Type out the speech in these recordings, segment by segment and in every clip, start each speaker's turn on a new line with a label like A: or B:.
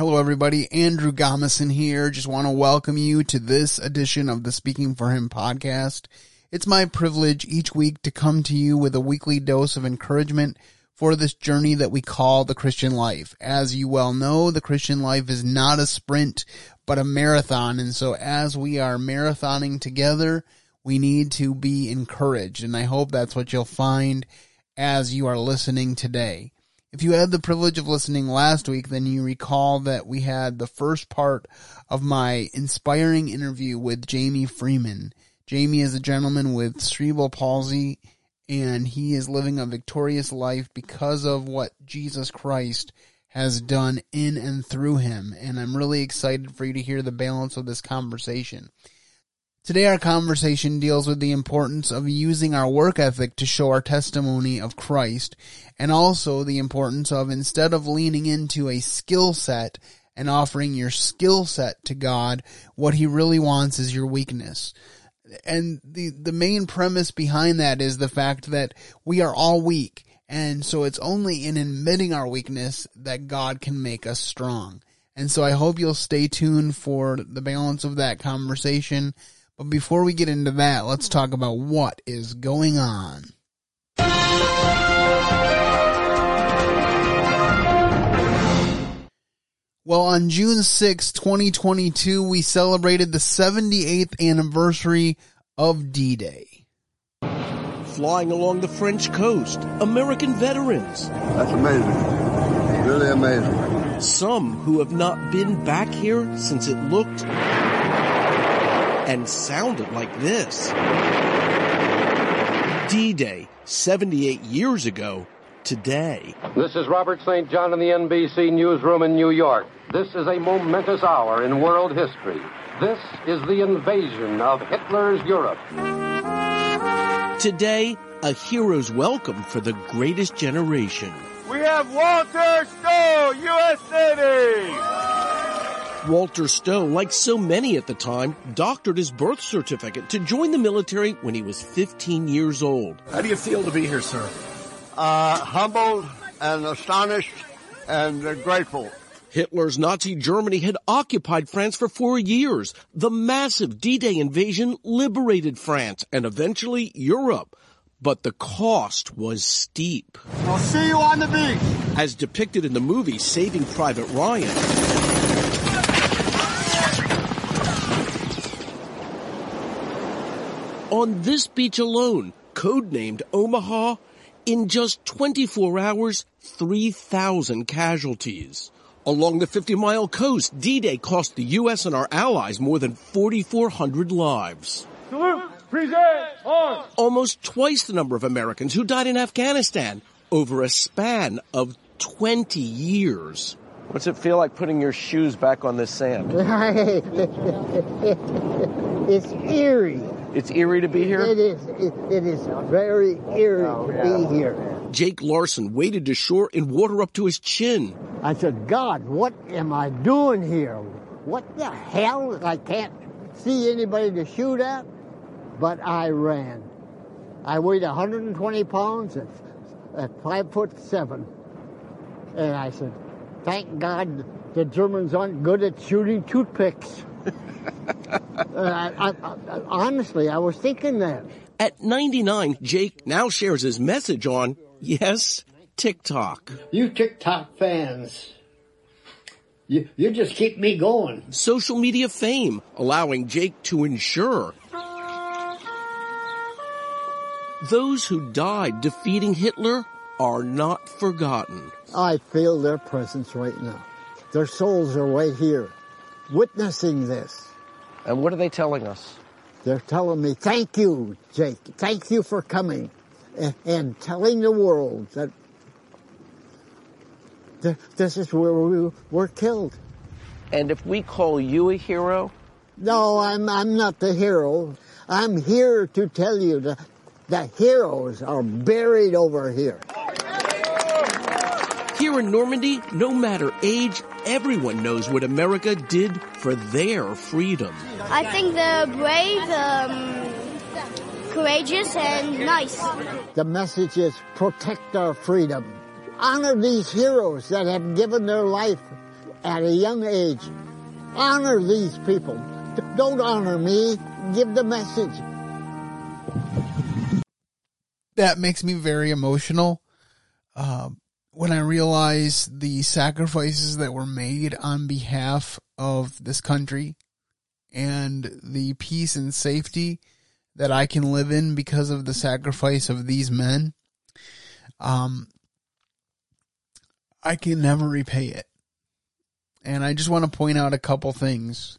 A: Hello, everybody. Andrew Gomison here. Just want to welcome you to this edition of the Speaking for Him podcast. It's my privilege each week to come to you with a weekly dose of encouragement for this journey that we call the Christian life. As you well know, the Christian life is not a sprint, but a marathon. And so as we are marathoning together, we need to be encouraged. And I hope that's what you'll find as you are listening today. If you had the privilege of listening last week, then you recall that we had the first part of my inspiring interview with Jamie Freeman. Jamie is a gentleman with cerebral palsy and he is living a victorious life because of what Jesus Christ has done in and through him. And I'm really excited for you to hear the balance of this conversation. Today our conversation deals with the importance of using our work ethic to show our testimony of Christ and also the importance of instead of leaning into a skill set and offering your skill set to God, what he really wants is your weakness. And the, the main premise behind that is the fact that we are all weak. And so it's only in admitting our weakness that God can make us strong. And so I hope you'll stay tuned for the balance of that conversation. But before we get into that, let's talk about what is going on. Well, on June 6, 2022, we celebrated the 78th anniversary of D-Day.
B: Flying along the French coast, American veterans.
C: That's amazing. Really amazing.
B: Some who have not been back here since it looked and sounded like this. D-Day, 78 years ago today.
D: This is Robert St. John in the NBC newsroom in New York. This is a momentous hour in world history. This is the invasion of Hitler's Europe.
B: Today, a hero's welcome for the greatest generation.
E: We have Walter Stowe, U.S. Navy!
B: Walter Stowe, like so many at the time, doctored his birth certificate to join the military when he was 15 years old.
F: How do you feel to be here, sir?
C: Uh, humbled and astonished and uh, grateful.
B: Hitler's Nazi Germany had occupied France for four years. The massive D-Day invasion liberated France and eventually Europe. But the cost was steep.
E: I'll see you on the beach.
B: As depicted in the movie Saving Private Ryan, On this beach alone, codenamed Omaha, in just 24 hours, 3,000 casualties. Along the 50 mile coast, D-Day cost the U.S. and our allies more than 4,400 lives.
E: Salute! Present! On!
B: Almost twice the number of Americans who died in Afghanistan over a span of 20 years.
G: What's it feel like putting your shoes back on this sand?
H: it's eerie.
G: It's eerie to be here?
H: It is. It, it is very eerie oh, to be here.
B: Jake Larson waded to shore in water up to his chin.
H: I said, God, what am I doing here? What the hell? I can't see anybody to shoot at, but I ran. I weighed 120 pounds at, at five foot seven. And I said, thank God the Germans aren't good at shooting toothpicks. Uh, I, I, I, honestly, I was thinking that.
B: At 99, Jake now shares his message on, yes, TikTok.
H: You TikTok fans, you, you just keep me going.
B: Social media fame, allowing Jake to ensure those who died defeating Hitler are not forgotten.
H: I feel their presence right now. Their souls are right here, witnessing this.
G: And what are they telling us?
H: They're telling me, thank you, Jake. Thank you for coming and, and telling the world that this is where we were killed.
G: And if we call you a hero?
H: No, I'm, I'm not the hero. I'm here to tell you that the heroes are buried over here.
B: Here in Normandy, no matter age, everyone knows what America did for their freedom.
I: I think they're brave, um, courageous, and nice.
H: The message is protect our freedom. Honor these heroes that have given their life at a young age. Honor these people. Don't honor me. Give the message.
A: That makes me very emotional. Uh, when I realize the sacrifices that were made on behalf of this country and the peace and safety that I can live in because of the sacrifice of these men, um, I can never repay it. And I just want to point out a couple things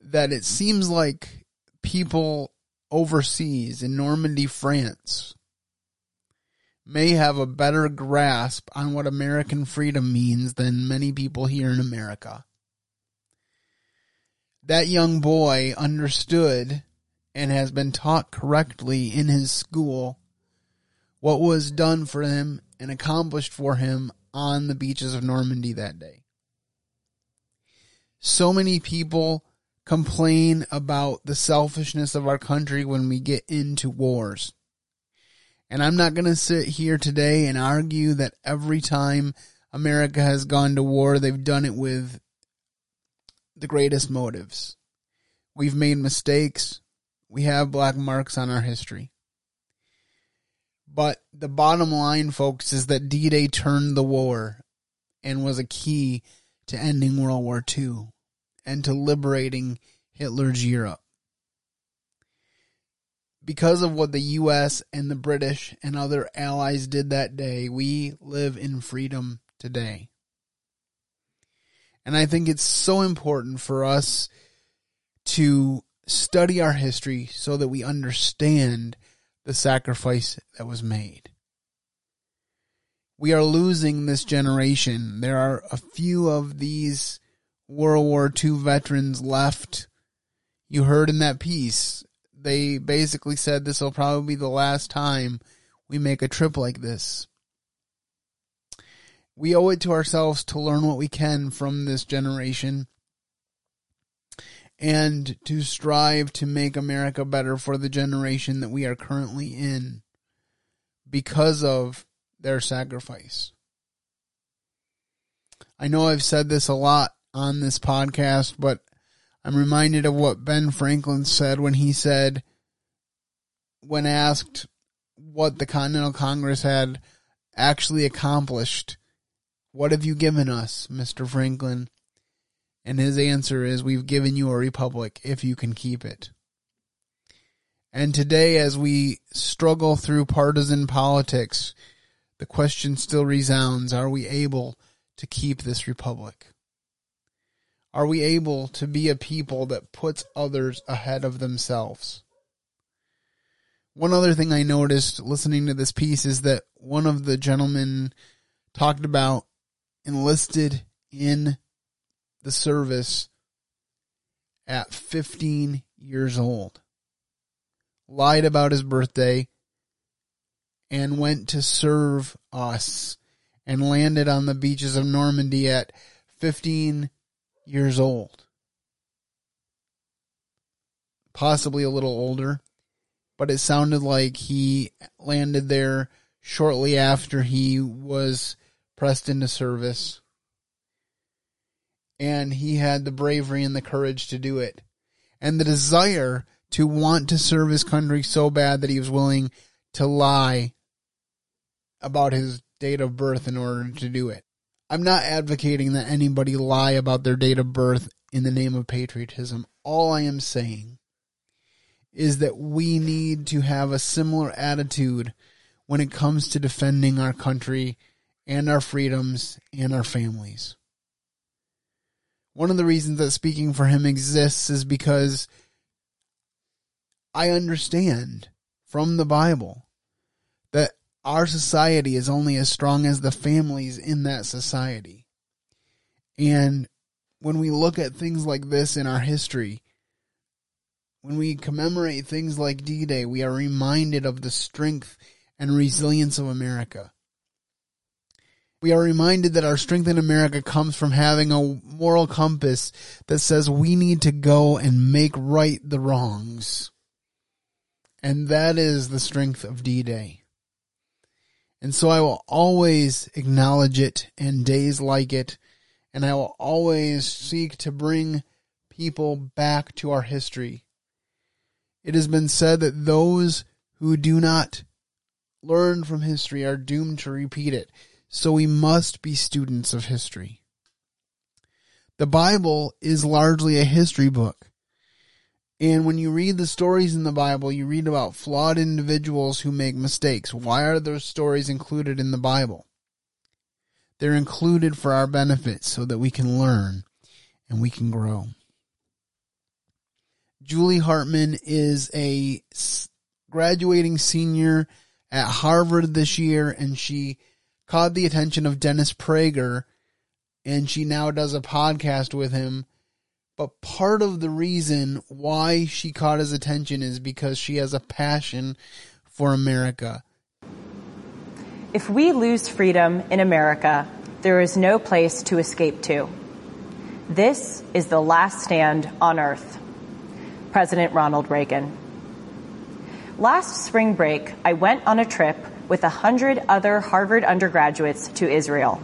A: that it seems like people overseas in Normandy, France, may have a better grasp on what American freedom means than many people here in America. That young boy understood and has been taught correctly in his school what was done for him and accomplished for him on the beaches of Normandy that day. So many people complain about the selfishness of our country when we get into wars. And I'm not going to sit here today and argue that every time America has gone to war, they've done it with the greatest motives. We've made mistakes. We have black marks on our history. But the bottom line, folks, is that D Day turned the war and was a key to ending World War II and to liberating Hitler's Europe. Because of what the US and the British and other allies did that day, we live in freedom today. And I think it's so important for us to study our history so that we understand the sacrifice that was made. We are losing this generation. There are a few of these World War II veterans left. You heard in that piece, they basically said this will probably be the last time we make a trip like this. We owe it to ourselves to learn what we can from this generation and to strive to make America better for the generation that we are currently in because of their sacrifice. I know I've said this a lot on this podcast, but I'm reminded of what Ben Franklin said when he said, when asked what the Continental Congress had actually accomplished, what have you given us, Mr. Franklin? And his answer is, We've given you a republic if you can keep it. And today, as we struggle through partisan politics, the question still resounds Are we able to keep this republic? Are we able to be a people that puts others ahead of themselves? One other thing I noticed listening to this piece is that one of the gentlemen talked about enlisted in the service at 15 years old, lied about his birthday, and went to serve us and landed on the beaches of Normandy at 15 years old. Possibly a little older, but it sounded like he landed there shortly after he was pressed into service. And he had the bravery and the courage to do it. And the desire to want to serve his country so bad that he was willing to lie about his date of birth in order to do it. I'm not advocating that anybody lie about their date of birth in the name of patriotism. All I am saying is that we need to have a similar attitude when it comes to defending our country and our freedoms and our families. One of the reasons that Speaking for Him exists is because I understand from the Bible our society is only as strong as the families in that society. And when we look at things like this in our history, when we commemorate things like D Day, we are reminded of the strength and resilience of America. We are reminded that our strength in America comes from having a moral compass that says we need to go and make right the wrongs. And that is the strength of D Day. And so I will always acknowledge it and days like it and I will always seek to bring people back to our history. It has been said that those who do not learn from history are doomed to repeat it, so we must be students of history. The Bible is largely a history book. And when you read the stories in the Bible, you read about flawed individuals who make mistakes. Why are those stories included in the Bible? They're included for our benefit so that we can learn and we can grow. Julie Hartman is a graduating senior at Harvard this year and she caught the attention of Dennis Prager and she now does a podcast with him but part of the reason why she caught his attention is because she has a passion for America.
F: If we lose freedom in America, there is no place to escape to. This is the last stand on earth. President Ronald Reagan. Last spring break, I went on a trip with a hundred other Harvard undergraduates to Israel.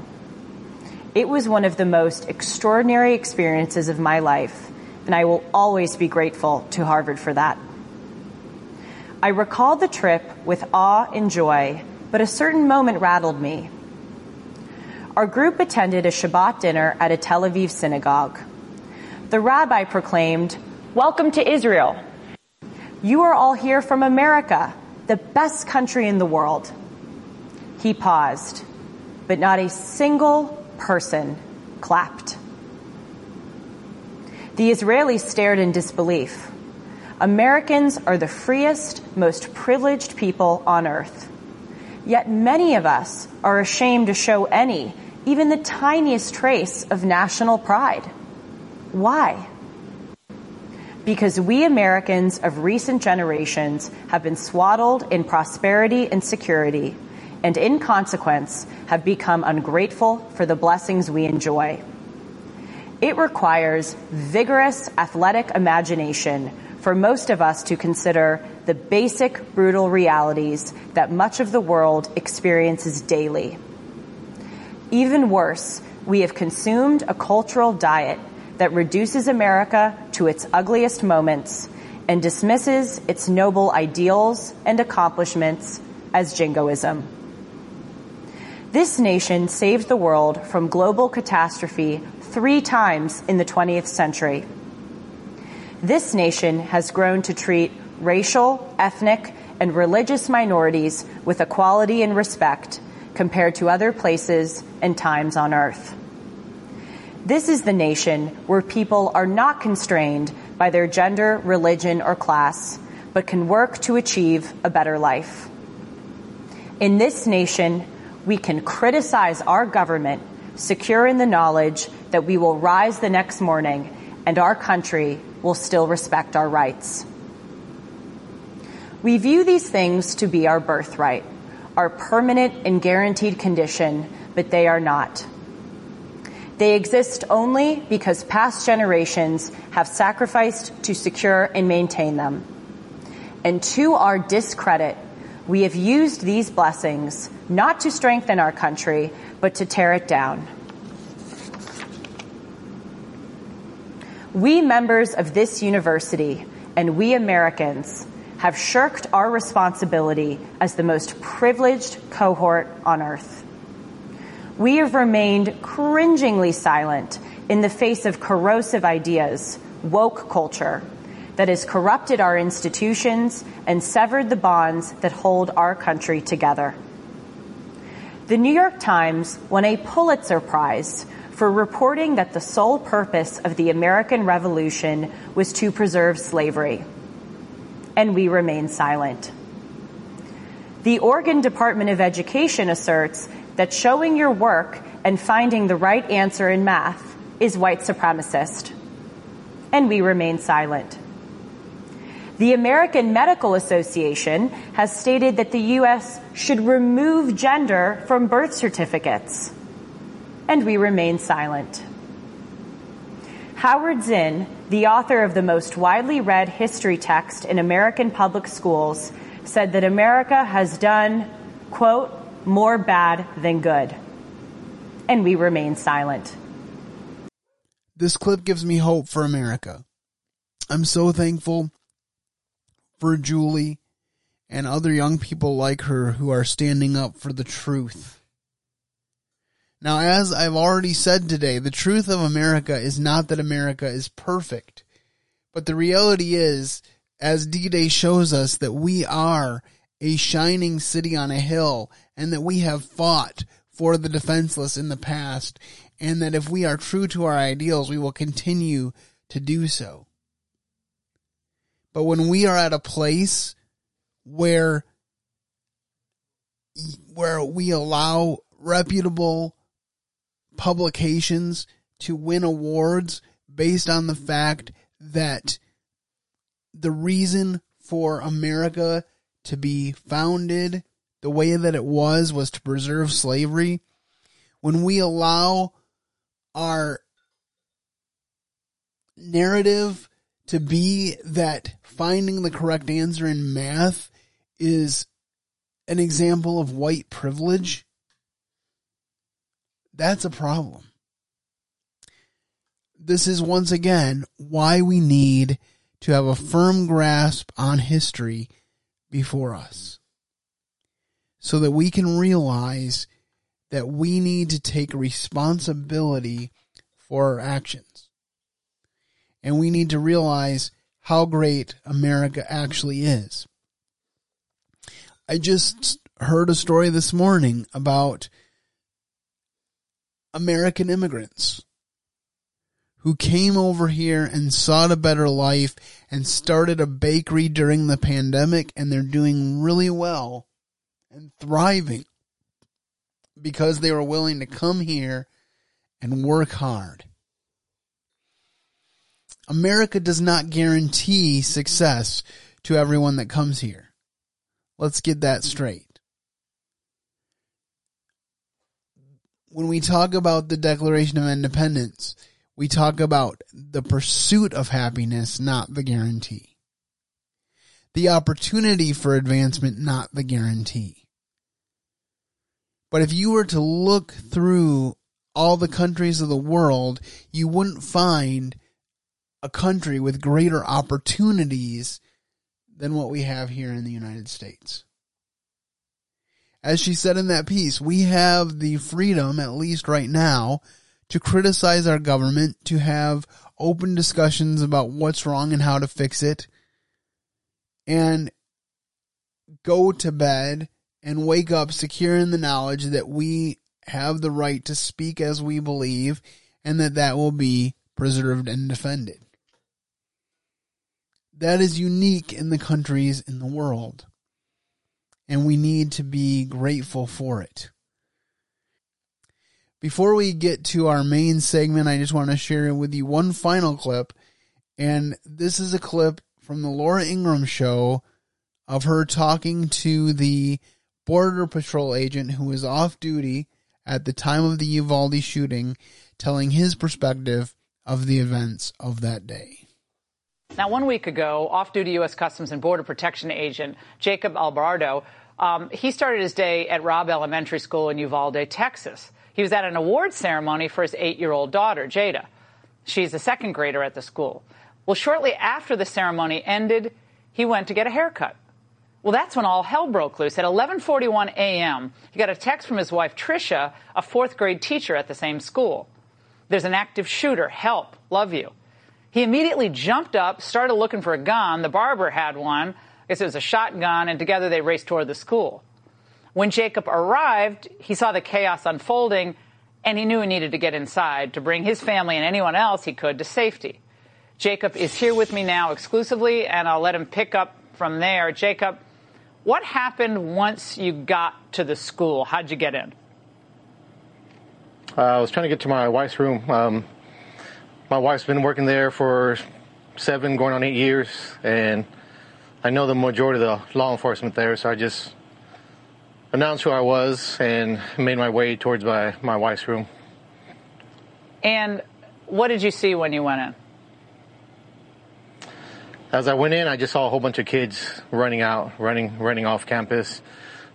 F: It was one of the most extraordinary experiences of my life, and I will always be grateful to Harvard for that. I recall the trip with awe and joy, but a certain moment rattled me. Our group attended a Shabbat dinner at a Tel Aviv synagogue. The rabbi proclaimed, Welcome to Israel. You are all here from America, the best country in the world. He paused, but not a single person clapped. The Israelis stared in disbelief. Americans are the freest, most privileged people on earth. Yet many of us are ashamed to show any, even the tiniest trace of national pride. Why? Because we Americans of recent generations have been swaddled in prosperity and security and in consequence have become ungrateful for the blessings we enjoy. It requires vigorous athletic imagination for most of us to consider the basic brutal realities that much of the world experiences daily. Even worse, we have consumed a cultural diet that reduces America to its ugliest moments and dismisses its noble ideals and accomplishments as jingoism. This nation saved the world from global catastrophe three times in the 20th century. This nation has grown to treat racial, ethnic, and religious minorities with equality and respect compared to other places and times on earth. This is the nation where people are not constrained by their gender, religion, or class, but can work to achieve a better life. In this nation, we can criticize our government, secure in the knowledge that we will rise the next morning and our country will still respect our rights. We view these things to be our birthright, our permanent and guaranteed condition, but they are not. They exist only because past generations have sacrificed to secure and maintain them. And to our discredit, we have used these blessings not to strengthen our country, but to tear it down. We members of this university and we Americans have shirked our responsibility as the most privileged cohort on earth. We have remained cringingly silent in the face of corrosive ideas, woke culture, that has corrupted our institutions and severed the bonds that hold our country together. The New York Times won a Pulitzer Prize for reporting that the sole purpose of the American Revolution was to preserve slavery. And we remain silent. The Oregon Department of Education asserts that showing your work and finding the right answer in math is white supremacist. And we remain silent. The American Medical Association has stated that the U.S. should remove gender from birth certificates. And we remain silent. Howard Zinn, the author of the most widely read history text in American public schools, said that America has done, quote, more bad than good. And we remain silent.
A: This clip gives me hope for America. I'm so thankful for Julie and other young people like her who are standing up for the truth. Now, as I've already said today, the truth of America is not that America is perfect, but the reality is, as D-Day shows us, that we are a shining city on a hill and that we have fought for the defenseless in the past and that if we are true to our ideals, we will continue to do so. But when we are at a place where where we allow reputable publications to win awards based on the fact that the reason for America to be founded the way that it was was to preserve slavery. When we allow our narrative to be that finding the correct answer in math is an example of white privilege, that's a problem. This is once again why we need to have a firm grasp on history before us so that we can realize that we need to take responsibility for our actions. And we need to realize how great America actually is. I just heard a story this morning about American immigrants who came over here and sought a better life and started a bakery during the pandemic and they're doing really well and thriving because they were willing to come here and work hard. America does not guarantee success to everyone that comes here. Let's get that straight. When we talk about the Declaration of Independence, we talk about the pursuit of happiness, not the guarantee. The opportunity for advancement, not the guarantee. But if you were to look through all the countries of the world, you wouldn't find a country with greater opportunities than what we have here in the United States. As she said in that piece, we have the freedom, at least right now, to criticize our government, to have open discussions about what's wrong and how to fix it, and go to bed and wake up secure in the knowledge that we have the right to speak as we believe and that that will be preserved and defended. That is unique in the countries in the world. And we need to be grateful for it. Before we get to our main segment, I just want to share with you one final clip. And this is a clip from the Laura Ingraham show of her talking to the Border Patrol agent who was off duty at the time of the Uvalde shooting, telling his perspective of the events of that day.
J: Now, one week ago, off duty U.S. Customs and Border Protection agent Jacob Alvarado, um, he started his day at Robb Elementary School in Uvalde, Texas. He was at an award ceremony for his eight year old daughter, Jada. She's a second grader at the school. Well, shortly after the ceremony ended, he went to get a haircut. Well, that's when all hell broke loose. At 11:41 a.m., he got a text from his wife Tricia, a fourth grade teacher at the same school. There's an active shooter. Help. Love you. He immediately jumped up, started looking for a gun. The barber had one. I guess it was a shotgun, and together they raced toward the school. When Jacob arrived, he saw the chaos unfolding, and he knew he needed to get inside to bring his family and anyone else he could to safety. Jacob is here with me now exclusively, and I'll let him pick up from there. Jacob, what happened once you got to the school? How'd you get in?
K: Uh, I was trying to get to my wife's room. Um, my wife's been working there for seven, going on eight years, and I know the majority of the law enforcement there, so I just announced who I was and made my way towards my, my wife's room.
J: And what did you see when you went in?
K: As I went in, I just saw a whole bunch of kids running out, running, running off campus,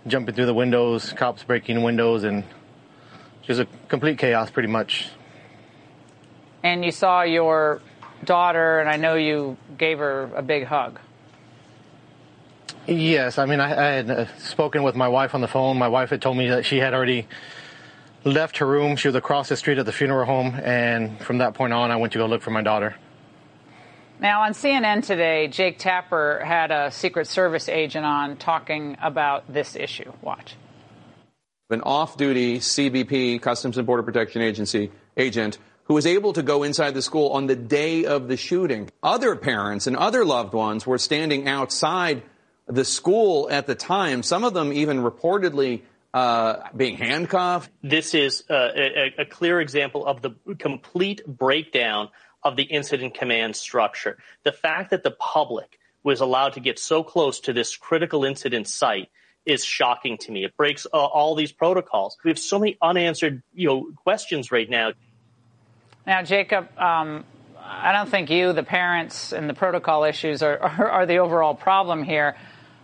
K: jumping through the windows, cops breaking windows, and just a complete chaos, pretty much.
J: And you saw your daughter, and I know you gave her a big hug.
K: Yes, I mean, I, I had uh, spoken with my wife on the phone. My wife had told me that she had already left her room. She was across the street at the funeral home, and from that point on, I went to go look for my daughter.
J: Now, on CNN today, Jake Tapper had a Secret Service agent on talking about this issue. Watch.
L: An off duty CBP, Customs and Border Protection Agency agent, who was able to go inside the school on the day of the shooting. Other parents and other loved ones were standing outside the school at the time, some of them even reportedly uh, being handcuffed.
M: This is uh, a, a, clear example of the complete breakdown of the incident command structure. The fact that the public was allowed to get so close to this critical incident site is shocking to me. It breaks uh, all these protocols. We have so many unanswered, you know, questions right now.
J: Now, Jacob, um, I don't think you, the parents, and the protocol issues are, are, are the overall problem here.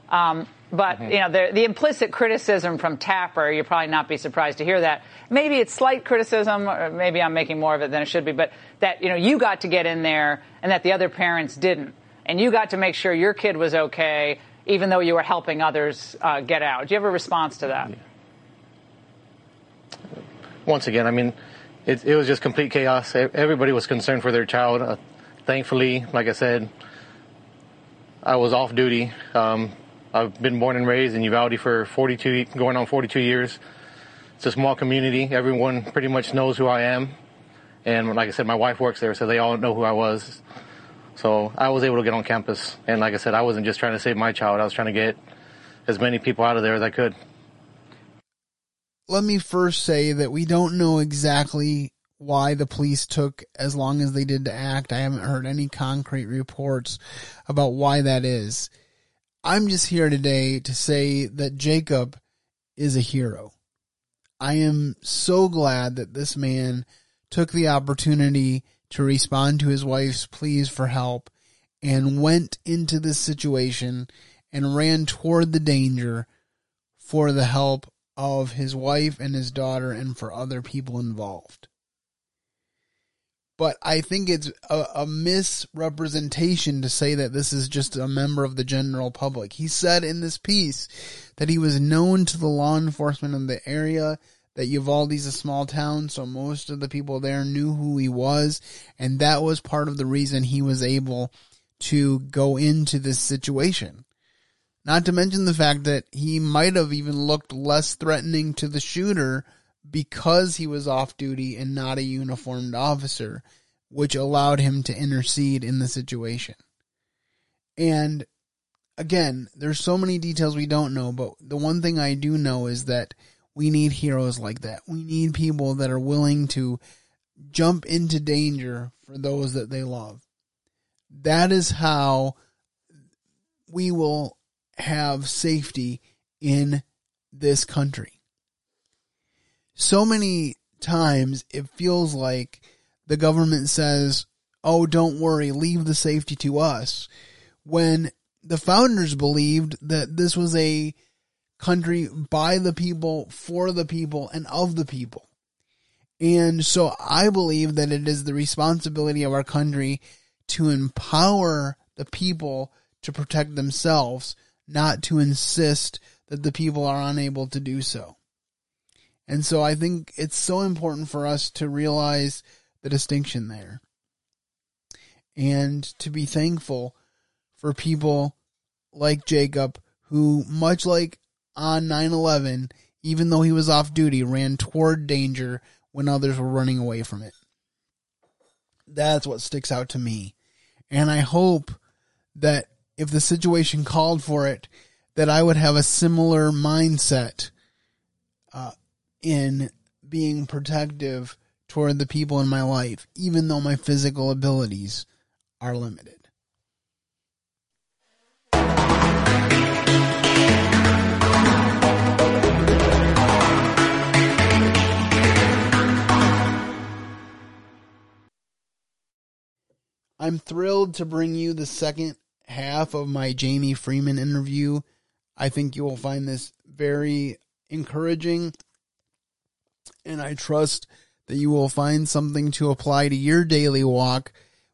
J: Um, but mm-hmm. you know, the, the, implicit criticism from Tapper, you'll probably not be surprised to hear that. Maybe it's slight criticism, or maybe I'm making more of it than it should be. But that you know, you got to get in there, and that the other parents didn't, and you got to make sure your kid was okay, even though you were helping others uh, get out. Do you have a response to that?
K: Once again, I mean, it, it was just complete chaos. Everybody was concerned for their child. Uh, thankfully, like I said, I was off duty. Um, I've been born and raised in Uvalde for 42, going on 42 years. It's a small community. Everyone pretty much knows who I am. And like I said, my wife works there, so they all know who I was. So I was able to get on campus. And like I said, I wasn't just trying to save my child. I was trying to get as many people out of there as I could.
A: Let me first say that we don't know exactly why the police took as long as they did to act. I haven't heard any concrete reports about why that is. I'm just here today to say that Jacob is a hero. I am so glad that this man took the opportunity to respond to his wife's pleas for help and went into this situation and ran toward the danger for the help of his wife and his daughter and for other people involved but I think it's a, a, misrepresentation to say that this is just a member of the general public. He said in this piece that he was known to the law enforcement in the area, that Uvalde's a small town, so most of the people there knew who he was, and that was part of the reason he was able to go into this situation. Not to mention the fact that he might have even looked less threatening to the shooter because he was off duty and not a uniformed officer, which allowed him to intercede in the situation. And again, there's so many details we don't know, but the one thing I do know is that we need heroes like that. We need people that are willing to jump into danger for those that they love. That is how we will have safety in this country so many times it feels like the government says, oh, don't worry, leave the safety to us. When the founders believed that this was a country by the people, for the people, and of the people. And so I believe that it is the responsibility of our country to empower the people to protect themselves, not to insist that the people are unable to do so. And so I think it's so important for us to realize the distinction there and to be thankful for people like Jacob who, much like on 9 11, even though he was off duty, ran toward danger when others were running away from it. That's what sticks out to me. And I hope that if the situation called for it, that I would have a similar mindset uh, in being protective toward the people in my life, even though my physical abilities are limited. I'm thrilled to bring you the second half of my Jamie Freeman interview. I think you will find this very encouraging and I trust that you will find something to apply to your daily walk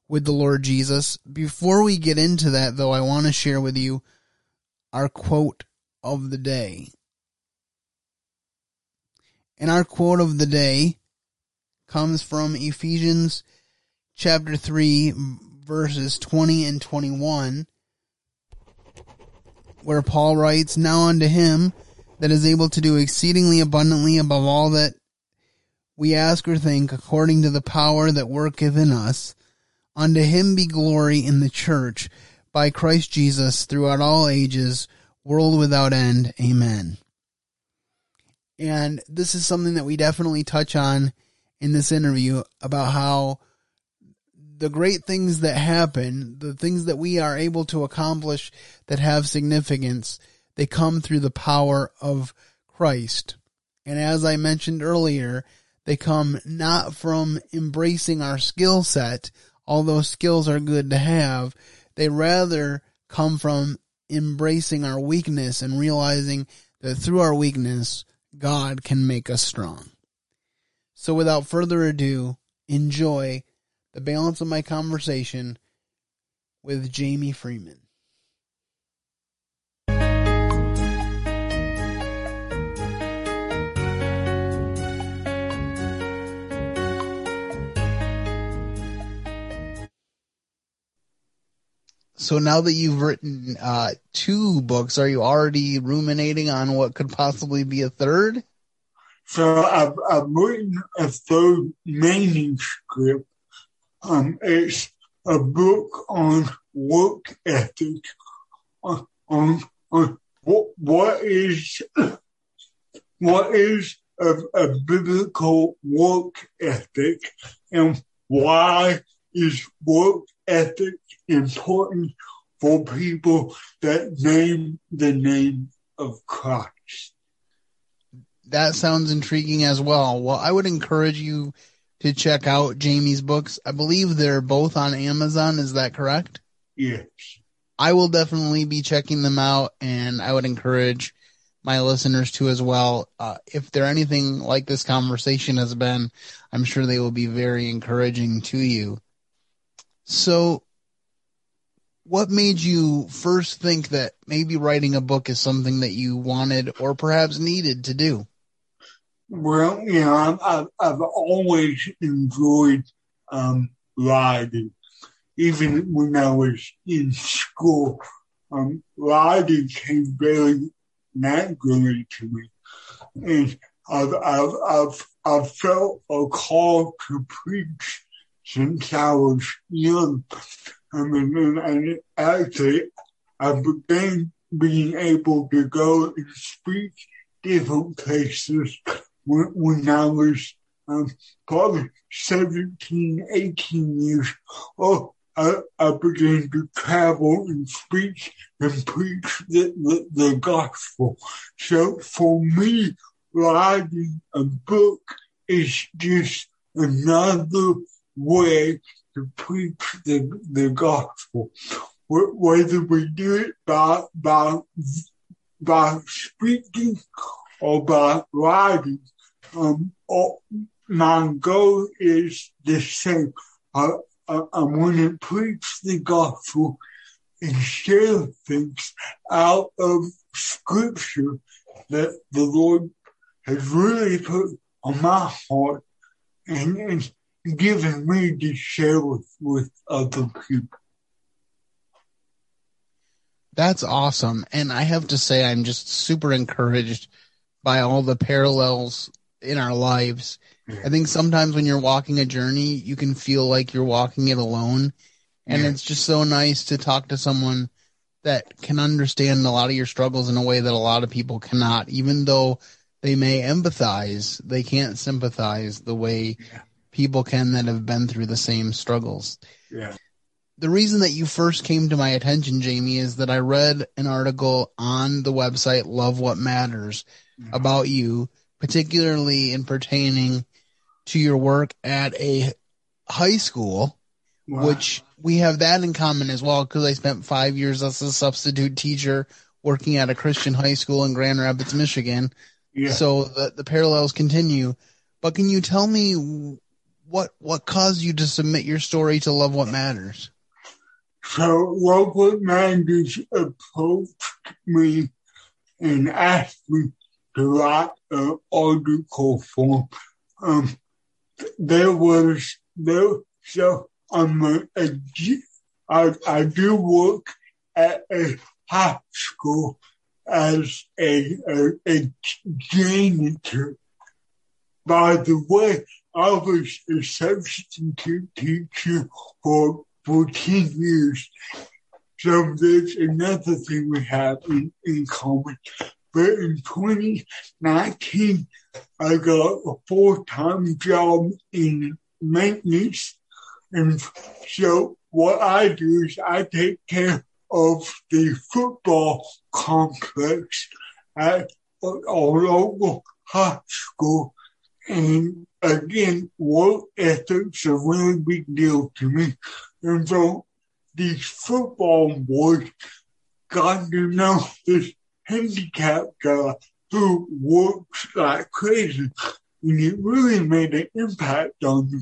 A: with the Lord Jesus. Before we get into that, though, I want to share with you our quote of the day. And our quote of the day comes from Ephesians chapter 3, verses 20 and 21, where Paul writes, Now unto him that is able to do exceedingly abundantly above all that we ask or think, according to the power that worketh in us, unto him be glory in the church by Christ Jesus throughout all ages, world without end. Amen. And this is something that we definitely touch on in this interview about how the great things that happen, the things that we are able to accomplish that have significance, they come through the power of Christ. And as I mentioned earlier, they come not from embracing our skill set, although skills are good to have. They rather come from embracing our weakness and realizing that through our weakness, God can make us strong. So without further ado, enjoy the balance of my conversation with Jamie Freeman. So now that you've written uh, two books, are you already ruminating on what could possibly be a third?
N: So I've, I've written a third manuscript. Um, it's a book on work ethic, on, on, on what, what is what is a, a biblical work ethic and why is work ethic important for people that name the name of Christ.
A: That sounds intriguing as well. Well, I would encourage you to check out Jamie's books. I believe they're both on Amazon. Is that correct?
N: Yes.
A: I will definitely be checking them out, and I would encourage my listeners to as well. Uh, if they're anything like this conversation has been, I'm sure they will be very encouraging to you. So, what made you first think that maybe writing a book is something that you wanted or perhaps needed to do?
N: Well, you know, I've, I've always enjoyed um, writing, even when I was in school. Um, writing came very naturally to me, and I've, I've, I've, I've felt a call to preach since I was young. I mean, and actually, I began being able to go and speak different places when, when I was um, probably 17, 18 years old. I, I began to travel and speak and preach the, the, the gospel. So for me, writing a book is just another way to preach the, the gospel. Whether we do it by, by, by speaking or by writing, Um, oh, my goal is the same. I, I, I to preach the gospel and share things out of scripture that the Lord has really put on my heart and, and given me to share with, with other people.
A: That's awesome. And I have to say, I'm just super encouraged by all the parallels in our lives. I think sometimes when you're walking a journey, you can feel like you're walking it alone. And
N: Yeah.
A: it's just so nice to talk to someone that can understand a lot of your struggles in a way that a lot of people cannot, even though they may empathize, they can't sympathize the way people can that have been through the same struggles.
N: Yeah.
A: The reason that you first came to my attention, Jamie, is that I read an article on the website Love What Matters mm-hmm. about you, particularly in pertaining to your work at a high school,
N: Wow.
A: which we have that in common as well because I spent five years as a substitute teacher working at a Christian high school in Grand Rapids, Michigan.
N: Yeah.
A: So the, the parallels continue. but can you tell me what what caused you to submit your story to Love What Matters?
N: So Love What Matters approached me and asked me to write an article for. Um, there was there so I'm a, a I, I do work at a high school as a, a, a janitor. By the way, I was a substitute teacher for 14 years. So there's another thing we have in, in common. But in 2019, I got a full-time job in maintenance. And so what I do is I take care of the football complex at our local high school. And again, work ethic's a really big deal to me. And so these football boys got to know this handicapped guy who works like crazy. And it really made an impact on me.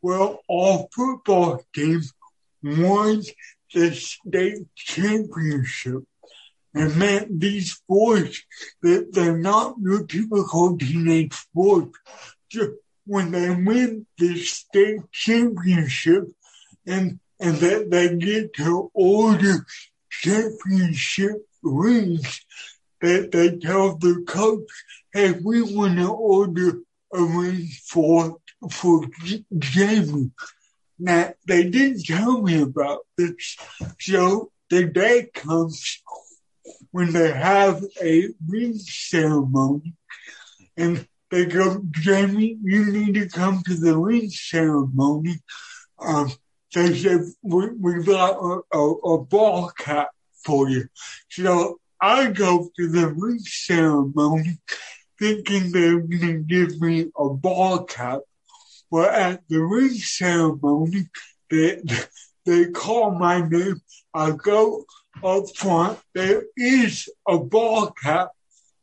N: Well, our football team won the state championship. And man, these boys, they, they're not your typical teenage sports. When they win the state championship and and that they get to order championship rings, that they tell the coach, hey, we want to order a ring for for Jamie. Now, they didn't tell me about this. So the day comes when they have a ring ceremony and they go, Jamie, you need to come to the ring ceremony. Um, they said, we, we got a, a, a ball cap for you. So I go to the ring ceremony thinking they're going to give me a ball cap. But at the ring ceremony, they, they call my name. I go up front. There is a ball cap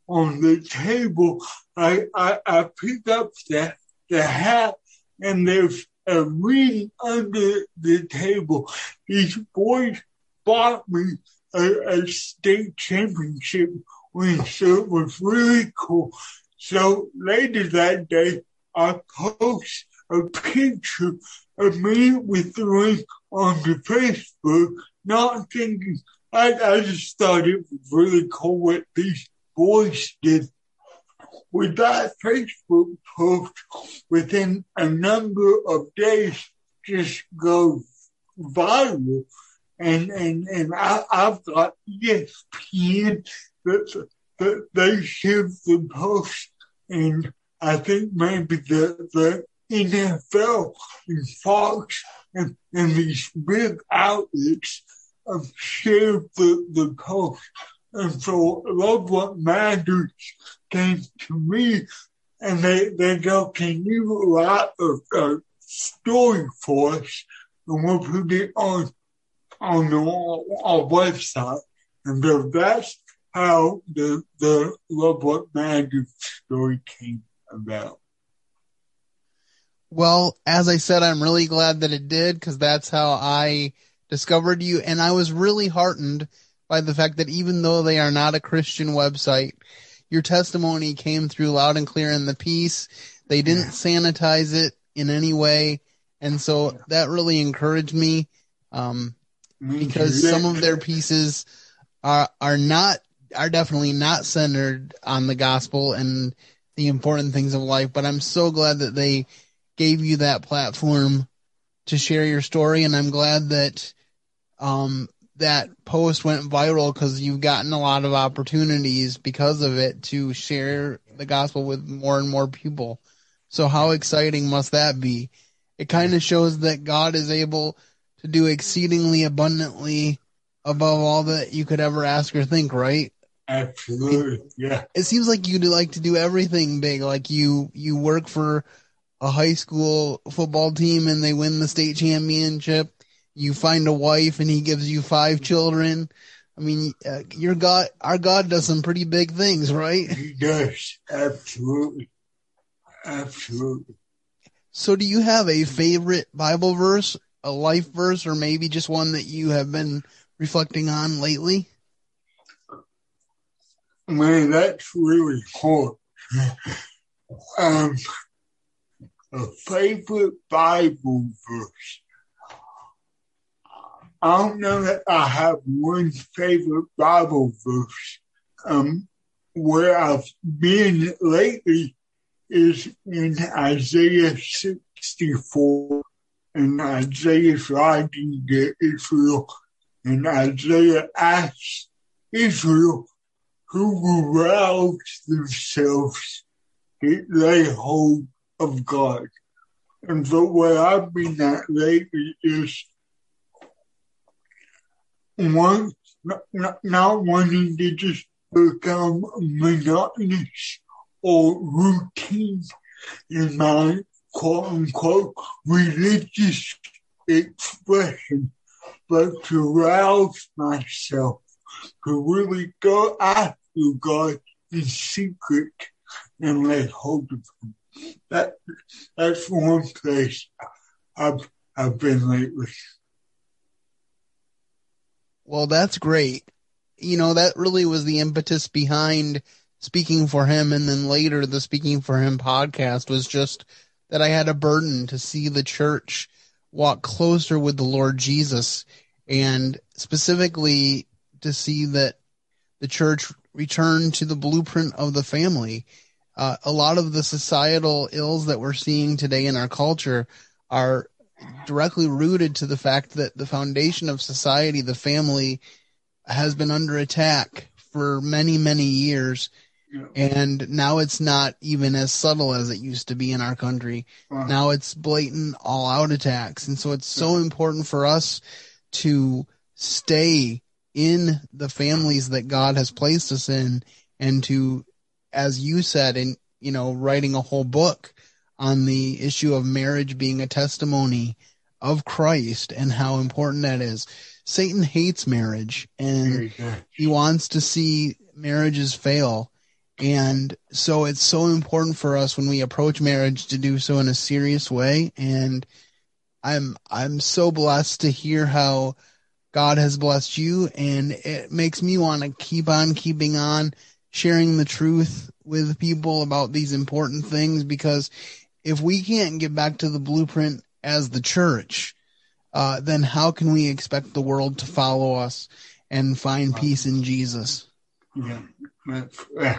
N: on the table. I, I, I pick up the, the hat and there's a ring under the table. These boys bought me a, a state championship ring, so it was really cool. So later that day, I post a picture of me with the ring on the Facebook, not thinking, I, I just thought it was really cool what these boys did. With that Facebook post, within a number of days, just goes viral. And, and, and I, I've got ESPN that, that they shared the post and I think maybe the, the NFL and Fox and, and these big outlets have shared the, the post. And so Love What Matters came to me and they, they go, can you write a, a story for us? And we'll put it on, on our, our website. And so that's how the, the Love What Matters story came about.
A: Well, as I said, I'm really glad that it did because that's how I discovered you. And I was really heartened by the fact that even though they are not a Christian website, your testimony came through loud and clear in the piece. They didn't sanitize it in any way. And so that really encouraged me. Um, because some of their pieces are, are not, are definitely not centered on the gospel and the important things of life, but I'm so glad that they gave you that platform to share your story. And I'm glad that, um, that post went viral because you've gotten a lot of opportunities because of it to share the gospel with more and more people. So how exciting must that be? It kind of shows that God is able to do exceedingly abundantly above all that you could ever ask or think, right?
N: Absolutely, yeah.
A: It seems like you'd like to do everything big. Like you, you work for a high school football team and they win the state championship. You find a wife and he gives you five children. I mean, uh, your God, our God does some pretty big things, right?
N: He does, absolutely. Absolutely.
A: So do you have a favorite Bible verse, a life verse, or maybe just one that you have been reflecting on lately?
N: Man, that's really hard. um, a favorite Bible verse. I don't know that I have one favorite Bible verse. Um, where I've been lately is in Isaiah 64, and Isaiah's writing to Israel, and Isaiah asks Israel who will rouse themselves to lay hold of God. And so where I've been at lately is one, not, not, not wanting to just become monotonous or routine in my quote unquote religious expression, but to rouse myself, to really go after God in secret and lay hold of Him. That, that's one place I've, I've been lately.
A: Well, that's great. You know, that really was the impetus behind speaking for him. And then later the speaking for him podcast was just that I had a burden to see the church walk closer with the Lord Jesus and specifically to see that the church return to the blueprint of the family. Uh, a lot of the societal ills that we're seeing today in our culture are directly rooted to the fact that the foundation of society, the family, has been under attack for many, many years. And now it's not even as subtle as it used to be in our country.
N: Wow.
A: Now it's blatant all out attacks. And so it's so important for us to stay in the families that God has placed us in and to, as you said, in, you know, writing a whole book on the issue of marriage being a testimony of Christ and how important that is. Satan hates marriage and he wants to see marriages fail. And so it's so important for us when we approach marriage to do so in a serious way. And I'm, I'm so blessed to hear how God has blessed you. And it makes me want to keep on keeping on sharing the truth with people about these important things. Because if we can't get back to the blueprint as the church, uh, then how can we expect the world to follow us and find peace in Jesus?
N: Yeah,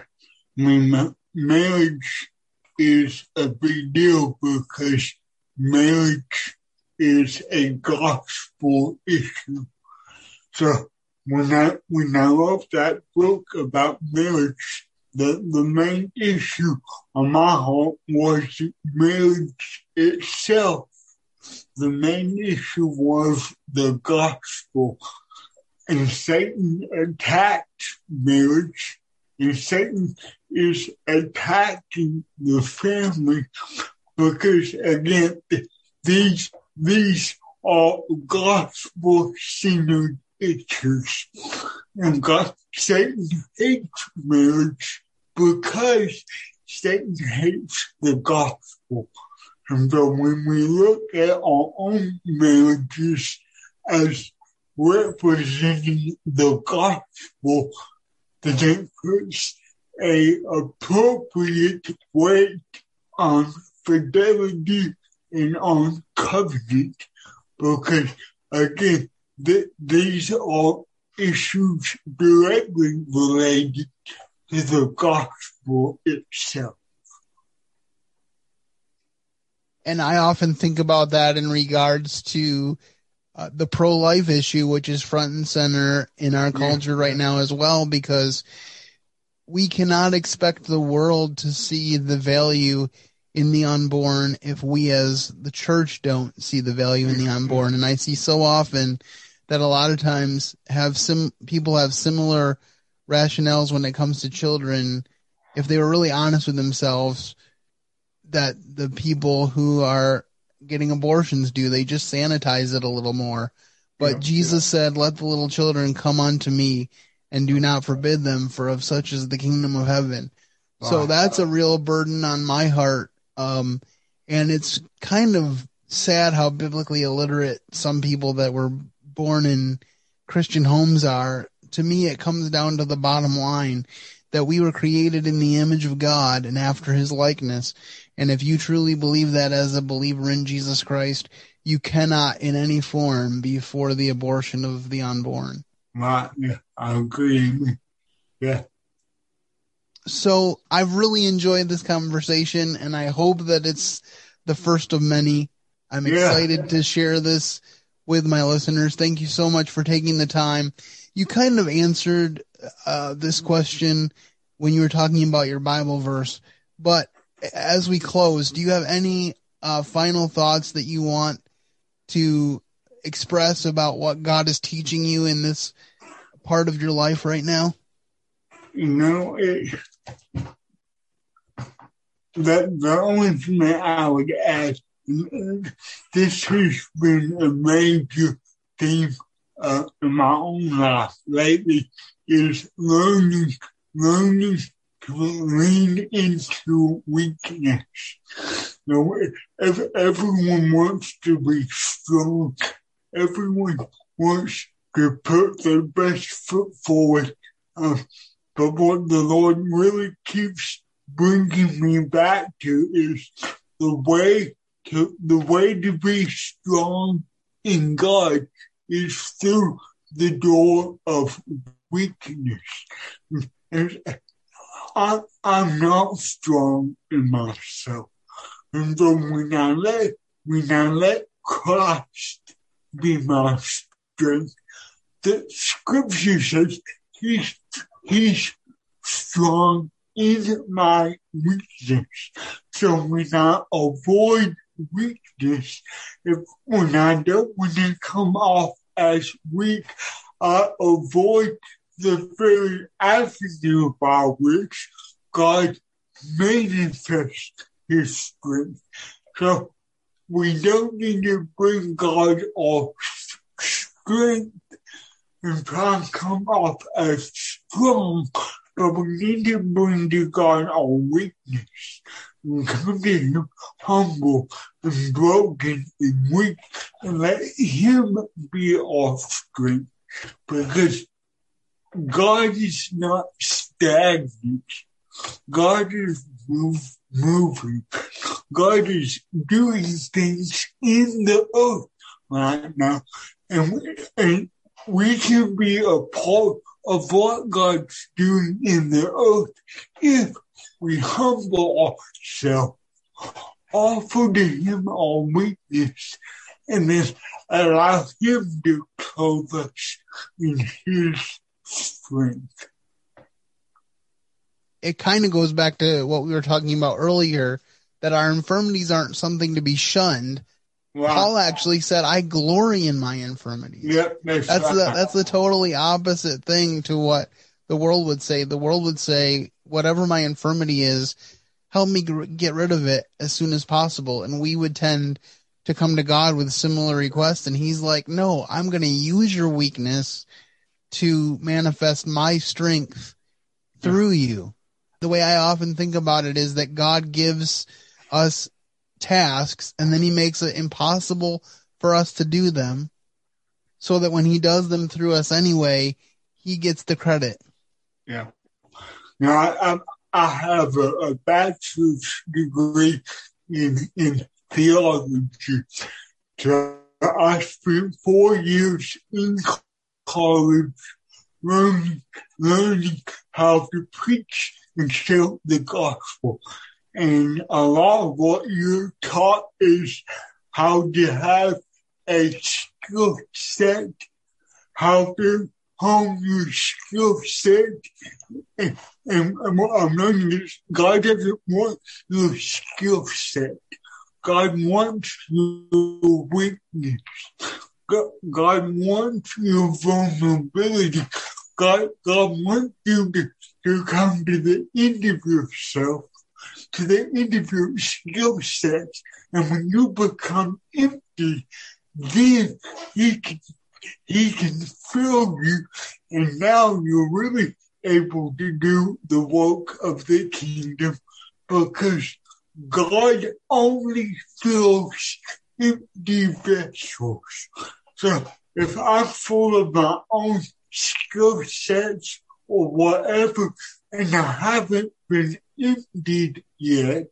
N: I mean, marriage is a big deal because marriage is a gospel issue. So when I when I wrote that book about marriage, the the main issue on my heart was marriage itself. The main issue was the gospel. And Satan attacked marriage, and Satan is attacking the family because again, these these are gospel centered issues. And God, Satan hates marriage because Satan hates the gospel. And so when we look at our own marriages as representing the gospel, then it puts a appropriate weight on fidelity and on covenant because again th- these are issues directly related to the gospel itself.
A: And I often think about that in regards to uh, the pro life issue, which is front and center in our culture right now as well, because we cannot expect the world to see the value in the unborn if we as the church don't see the value in the unborn. And I see so often that a lot of times have some people have similar rationales when it comes to children. If they were really honest with themselves, that the people who are getting abortions do, they just sanitize it a little more. But
N: Yeah,
A: Jesus said, let the little children come unto me and do not forbid them for of such is the kingdom of heaven. So that's a real burden on my heart Um, and it's kind of sad how biblically illiterate some people that were born in Christian homes are. To me, it comes down to the bottom line that we were created in the image of God and after his likeness. And if you truly believe that as a believer in Jesus Christ, you cannot in any form be for the abortion of the unborn.
N: Right. Yeah, I agree. Yeah.
A: So I've really enjoyed this conversation and I hope that it's the first of many. I'm
N: Yeah.
A: excited to share this with my listeners. Thank you so much for taking the time. You kind of answered uh, this question when you were talking about your Bible verse, but as we close, do you have any uh, final thoughts that you want to express about what God is teaching you in this part of your life right now?
N: You know, it, the, the only thing that I would add, this has been a major theme uh, in my own life lately, is learning, learning to lean into weakness. Know, ev- everyone wants to be strong. Everyone wants to put their best foot forward. Uh, but what the Lord really keeps bringing me back to is the way to the way to be strong in God is through the door of weakness. And I, I'm not strong in myself. And so when I let when I let Christ be my strength, the scripture says he's he's strong in my weakness. So when I avoid weakness, if when I don't when I come off as weak, I avoid the very avenue by which God manifests his strength. So we don't need to bring God our strength and try and come off as strong, but we need to bring to God our weakness and come to Him humble and broken and weak and let Him be our strength because God is not stagnant. God is move, moving. God is doing things in the earth right now. And, we- and we can be a part of what God's doing in the earth if we humble ourselves, offer to Him our weakness, and then allow Him to clothe us in His strength.
A: it kind of goes back to what we were talking about earlier that our infirmities aren't something to be shunned. Paul actually said, "I glory in my infirmities."
N: Yep, that's,
A: That's the that's the totally opposite thing to what the world would say. The world would say, "Whatever my infirmity is, help me gr- get rid of it as soon as possible." And we would tend to come to God with similar requests, and He's like, "No, I'm going to use your weakness to manifest my strength through you." The way I often think about it is that God gives us tasks and then he makes it impossible for us to do them so that when he does them through us anyway, he gets the credit.
N: Yeah. Now, I, I, I have a, a bachelor's degree in, in theology. So I spent four years in college learning, learning how to preach and share the gospel. And a lot of what you're taught is how to have a skill set, how to hone your skill set. And, and, and what I'm learning is God doesn't want your skill set. God wants your weakness. God, wants your vulnerability. God, God wants you to, to come to the end of yourself, to the end of your skill set. And when you become empty, then He can, He can fill you, and now you're really able to do the work of the kingdom because God only fills empty vessels. So if I'm full of my own skill sets or whatever, and I haven't been emptied yet,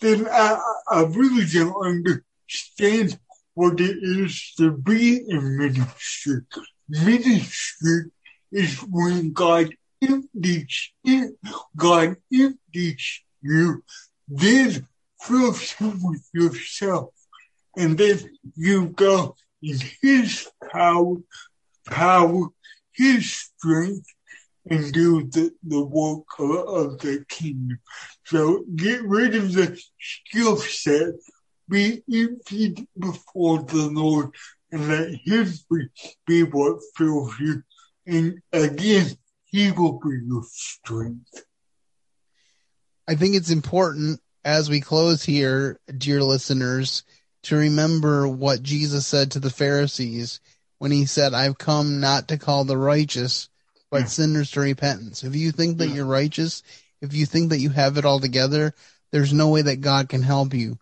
N: then I, I really don't understand what it is to be in ministry. Ministry is when God empties it, God empties you, then fills you with yourself. And then you go in His power, power, His strength, and do the, the work of, of the kingdom. So get rid of the skill set, be emptied before the Lord, and let Him be, be what fills you. And again, He will be your strength.
A: I think it's important as we close here, dear listeners, to remember what Jesus said to the Pharisees when he said, I've come not to call the righteous, but hmm. sinners to repentance. If you think that hmm. you're righteous, if you think that you have it all together, there's no way that God can help you.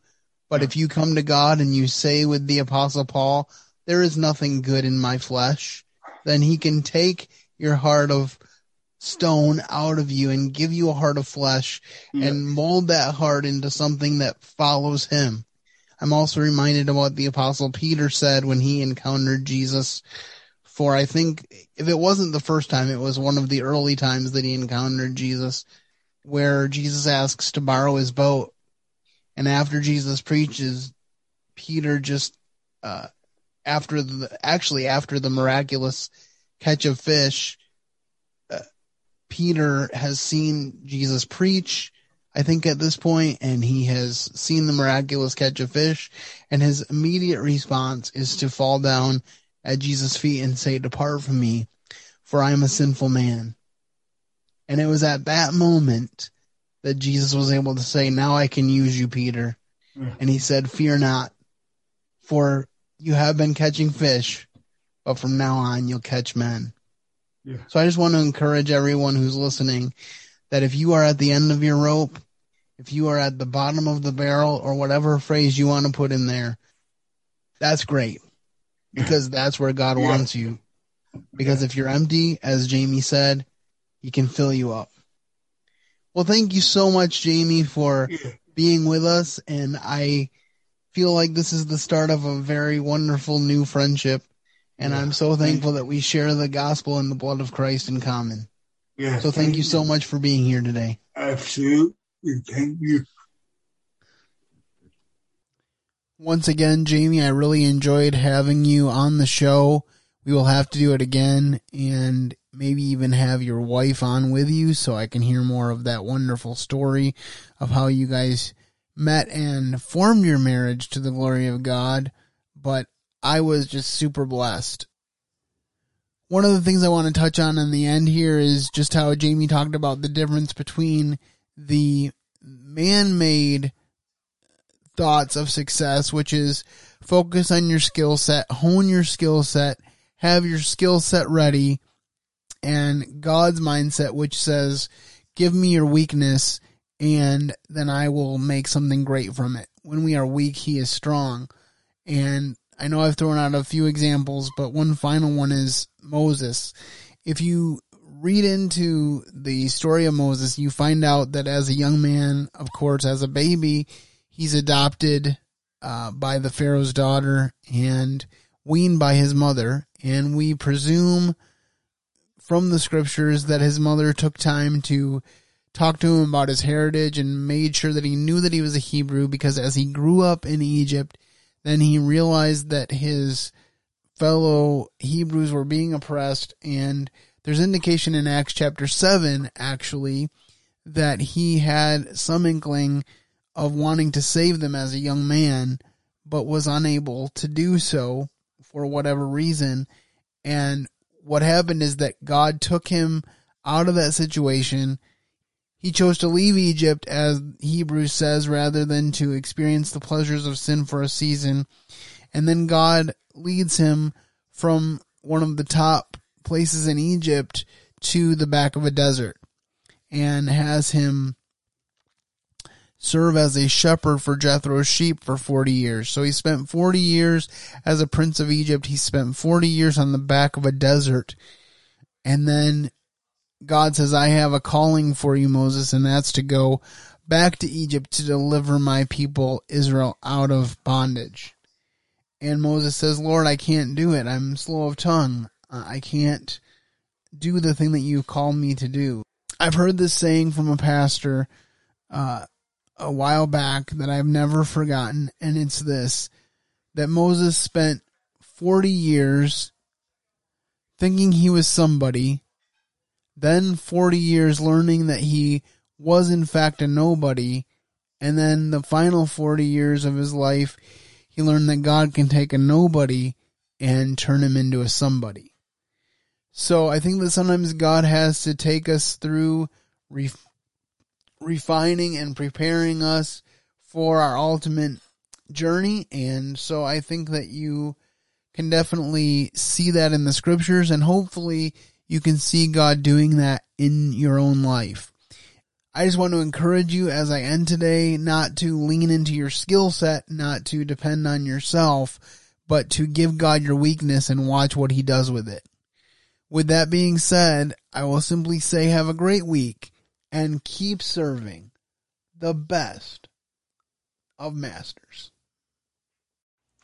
A: But hmm. if you come to God and you say with the apostle Paul, there is nothing good in my flesh, then he can take your heart of stone out of you and give you a heart of flesh and mold that heart into something that follows him. I'm also reminded of what the apostle Peter said when he encountered Jesus for I think if it wasn't the first time, it was one of the early times that he encountered Jesus where Jesus asks to borrow his boat. And after Jesus preaches, Peter just, uh, after the, actually after the miraculous catch of fish, uh, Peter has seen Jesus preach, I think at this point, and he has seen the miraculous catch of fish, and his immediate response is to fall down at Jesus' feet and say, Depart from me, for I am a sinful man. And it was at that moment that Jesus was able to say, Now I can use you, Peter. And he said, Fear not, for you have been catching fish, but from now on you'll catch men.
N: Yeah.
A: So I just want to encourage everyone who's listening that if you are at the end of your rope, if you are at the bottom of the barrel or whatever phrase you want to put in there, that's great because that's where God
N: Yeah.
A: wants you. Because if you're empty, as Jamie said, he can fill you up. Well, thank you so much, Jamie, for being with us. And I feel like this is the start of a very wonderful new friendship. And I'm so thankful that we share the gospel and the blood of Christ in common.
N: Yeah.
A: So thank you so much for being here today.
N: Absolutely. Thank you.
A: Once again, Jamie, I really enjoyed having you on the show. We will have to do it again and maybe even have your wife on with you so I can hear more of that wonderful story of how you guys met and formed your marriage to the glory of God. But I was just super blessed. One of the things I want to touch on in the end here is just how Jamie talked about the difference between the man made thoughts of success, which is focus on your skill set, hone your skill set, have your skill set ready, and God's mindset, which says, give me your weakness and then I will make something great from it. When we are weak, he is strong. And I know I've thrown out a few examples, but one final one is Moses. If you read into the story of Moses, you find out that as a young man, of course, as a baby, he's adopted uh, by the Pharaoh's daughter and weaned by his mother. And we presume from the scriptures that his mother took time to talk to him about his heritage and made sure that he knew that he was a Hebrew because as he grew up in Egypt, then he realized that his fellow Hebrews were being oppressed and there's indication in Acts chapter 7 actually that he had some inkling of wanting to save them as a young man but was unable to do so for whatever reason and what happened is that God took him out of that situation he chose to leave Egypt, as Hebrews says, rather than to experience the pleasures of sin for a season. And then God leads him from one of the top places in Egypt to the back of a desert and has him serve as a shepherd for Jethro's sheep for 40 years. So he spent 40 years as a prince of Egypt. He spent 40 years on the back of a desert. And then God says, I have a calling for you, Moses, and that's to go back to Egypt to deliver my people Israel out of bondage. And Moses says, Lord, I can't do it. I'm slow of tongue. I can't do the thing that you called me to do. I've heard this saying from a pastor uh, a while back that I've never forgotten, and it's this that Moses spent 40 years thinking he was somebody, then 40 years learning that he was in fact a nobody, and then the final 40 years of his life, he learned that God can take a nobody and turn him into a somebody. So I think that sometimes God has to take us through ref- refining and preparing us for our ultimate journey. And so I think that you can definitely see that in the scriptures and hopefully you can see God doing that in your own life. I just want to encourage you as I end today not to lean into your skill set, not to depend on yourself, but to give God your weakness and watch what he does with it. With that being said, I will simply say have a great week and keep serving the best of masters.